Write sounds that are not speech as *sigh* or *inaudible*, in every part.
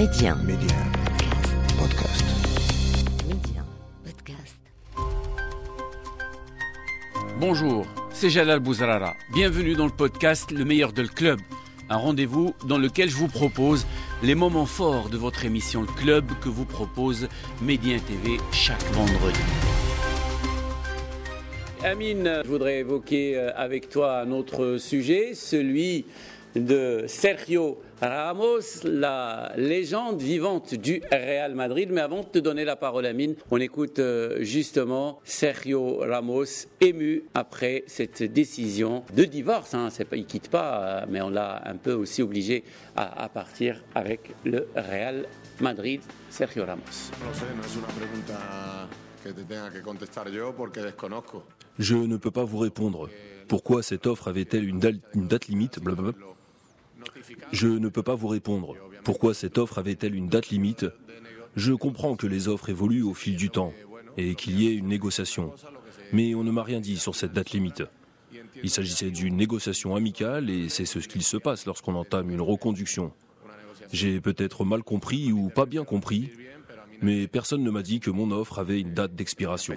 Média. Média. Podcast. Média. Podcast. Bonjour, c'est Jalal Bouzrara. Bienvenue dans le podcast Le meilleur de le club. Un rendez-vous dans lequel je vous propose les moments forts de votre émission Le Club que vous propose Média TV chaque vendredi. Amine, je voudrais évoquer euh, avec toi un autre sujet, celui de Sergio Ramos, la légende vivante du Real Madrid. Mais avant de te donner la parole, Amine, on écoute euh, justement Sergio Ramos ému après cette décision de divorce. Hein. Il quitte pas, euh, mais on l'a un peu aussi obligé à, à partir avec le Real Madrid. Sergio Ramos. Je ne peux pas vous répondre. Pourquoi cette offre avait-elle une date limite Blablabla? Je ne peux pas vous répondre. Pourquoi cette offre avait-elle une date limite? Je comprends que les offres évoluent au fil du temps et qu'il y ait une négociation. Mais on ne m'a rien dit sur cette date limite. Il s'agissait d'une négociation amicale et c'est ce qu'il se passe lorsqu'on entame une reconduction. J'ai peut-être mal compris ou pas bien compris, mais personne ne m'a dit que mon offre avait une date d'expiration.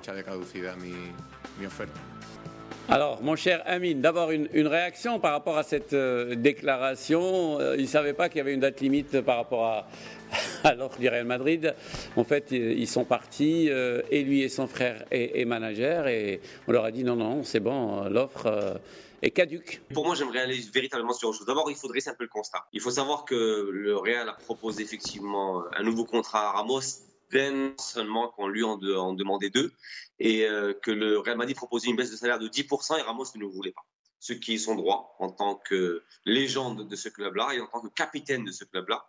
Alors, mon cher Amine, d'abord une, réaction par rapport à cette euh, déclaration. Euh, il ne savait pas qu'il y avait une date limite par rapport à, *laughs* à l'offre du Real Madrid. En fait, ils sont partis, euh, et lui et son frère et, et manager, et on leur a dit non, non, c'est bon, euh, l'offre est caduque. Pour moi, j'aimerais aller véritablement sur autre chose. D'abord, il faut dresser un peu le constat. Il faut savoir que le Real a proposé effectivement un nouveau contrat à Ramos dès seulement qu'on lui en, de- en demandait deux et euh, que le Real Madrid proposait une baisse de salaire de 10% et Ramos ne le voulait pas. Ce qui est son droit en tant que légende de ce club-là et en tant que capitaine de ce club-là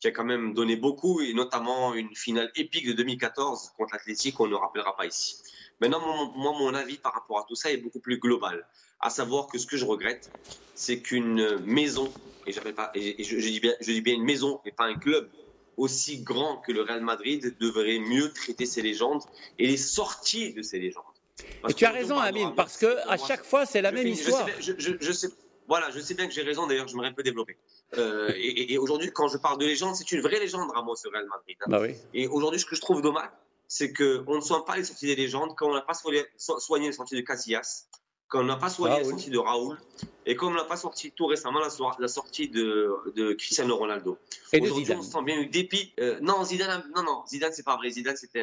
qui a quand même donné beaucoup et notamment une finale épique de 2014 contre l'Athletic qu'on ne rappellera pas ici. Maintenant, mon- moi, mon avis par rapport à tout ça est beaucoup plus global à savoir que ce que je regrette, c'est qu'une maison, et, pas, et, je dis bien, je dis bien une maison et pas un club, aussi grand que le Real Madrid devrait mieux traiter ses légendes et les sorties de ses légendes. Parce Et tu as raison, Amine, parce que à chaque fois, c'est la même finis, je sais histoire. Je, sais, voilà, je sais bien que j'ai raison. D'ailleurs, j'aimerais un peu développer. Euh, et aujourd'hui, quand je parle de légende, c'est une vraie légende, Ramos, au Real Madrid. hein. Bah oui. Et aujourd'hui, ce que je trouve dommage, c'est qu'on ne soigne pas les sorties des légendes, quand on n'a pas soigné, so- soigné les sorties de Casillas, quand on n'a pas soigné les Raoul. sorties de Raoul, et comme on n'a pas sorti tout récemment la, so- la sortie de, de Cristiano Ronaldo. Et de Zidane. on sent bien eu dépit. Euh, non, Zidane, non, non, Zidane, c'est pas vrai. Zidane, c'était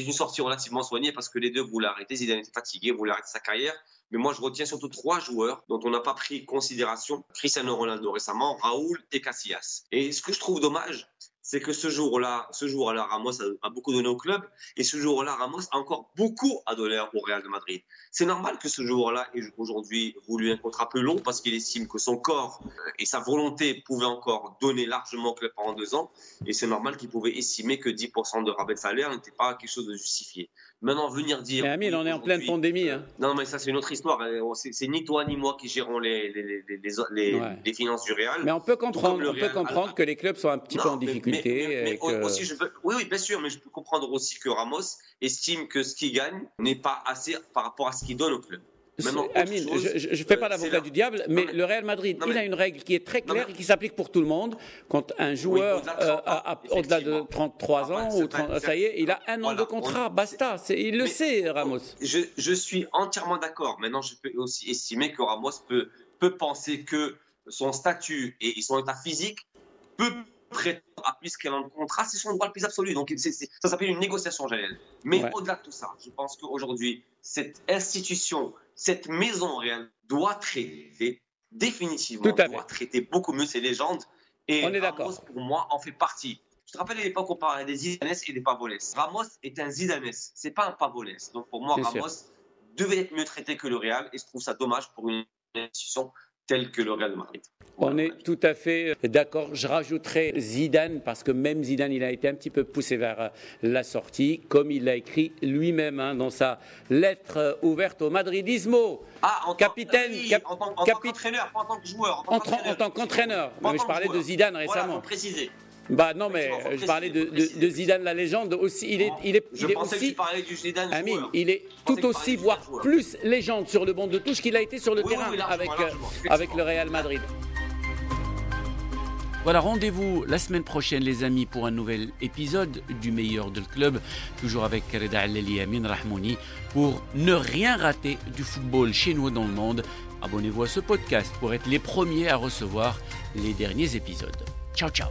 une sortie relativement soignée parce que les deux voulaient arrêter. Zidane était fatigué, voulait arrêter sa carrière. Mais moi, je retiens surtout trois joueurs dont on n'a pas pris considération. Cristiano Ronaldo récemment, Raoul et Casillas. Et ce que je trouve dommage, c'est que ce jour-là, ce jour-là, Ramos a, beaucoup donné au club et ce jour-là, Ramos a encore beaucoup à donner au Real de Madrid. C'est normal que ce jour-là ait aujourd'hui voulu un contrat plus long parce qu'il estime que son corps euh, et sa volonté pouvaient encore donner largement au club pendant deux ans et c'est normal qu'il pouvait estimer que 10% de rabais de salaire n'était pas quelque chose de justifié. Maintenant, venir dire. Mais Amine, on est en pleine pandémie. Hein. non, mais ça, c'est une autre histoire. Euh, C'est ni toi ni moi qui gérons les, les, les, les, les- Ouais. les finances du Real. Mais on peut comprendre, peut que les clubs sont un petit peu en mais- difficulté. mais- mais- mais et que- aussi, je peux- oui, oui, bien sûr, mais je peux comprendre aussi que Ramos estime que ce qu'il gagne n'est pas assez par rapport à ce qu'il donne au club. Amine, chose, je ne fais pas euh, l'avocat c'est là- du diable, mais, mais- le Real Madrid, il a une règle qui est très claire mais- et qui s'applique pour tout le monde. Quand un joueur euh, 30 ans, a- a- au-delà de effectivement. 33 Ah, ans, c'est ou pas- 30 ça y est, il a un an de contrat, on- basta. Il le sait, Ramos. Je, je suis entièrement d'accord. Maintenant, je peux aussi estimer que Ramos peut, peut penser que son statut et son état physique peut prétendre à plus qu'un an de contrat, c'est son droit le plus absolu. Donc, ça s'appelle une négociation, Jalel. Mais Ouais. au-delà de tout ça, je pense qu'aujourd'hui, cette institution, cette maison réelle doit traiter définitivement, Tout à doit traiter beaucoup mieux ses légendes. Et On est Ramos, pour moi, en fait partie. Je te rappelle à l'époque, on parlait des Zidanes et des Pavoles. Ramos est un Zidanes, c'est pas un Pavoles. Donc pour moi, sûr. Ramos devait être mieux traité que le Real et je trouve ça dommage pour une institution telle que le Real de Madrid. On est tout à fait d'accord. Je rajouterais Zidane, parce que même Zidane, il a été un petit peu poussé vers euh, la sortie, comme il l'a écrit lui-même hein, dans sa lettre euh, ouverte au madridismo. Ah, en tant- Capitaine, oui, cap- en tant, en capi- tant qu'entraîneur, pas en tant que joueur. En, tant qu'entraîneur. Je parlais de. Zidane Voilà, récemment. préciser. Bah non, mais euh, je parlais de, Zidane, la légende. Aussi, il est, il est, il est que ah il est tout aussi, voire plus légende sur le banc de touche qu'il a été sur le terrain avec, euh, avec le Real Madrid. Voilà, rendez-vous la semaine prochaine, les amis, pour un nouvel épisode du meilleur de le club, toujours avec Reda Aleli Amin Rahmouni, pour ne rien rater du football chez nous dans le monde. Abonnez-vous à ce podcast pour être les premiers à recevoir les derniers épisodes. Ciao, ciao!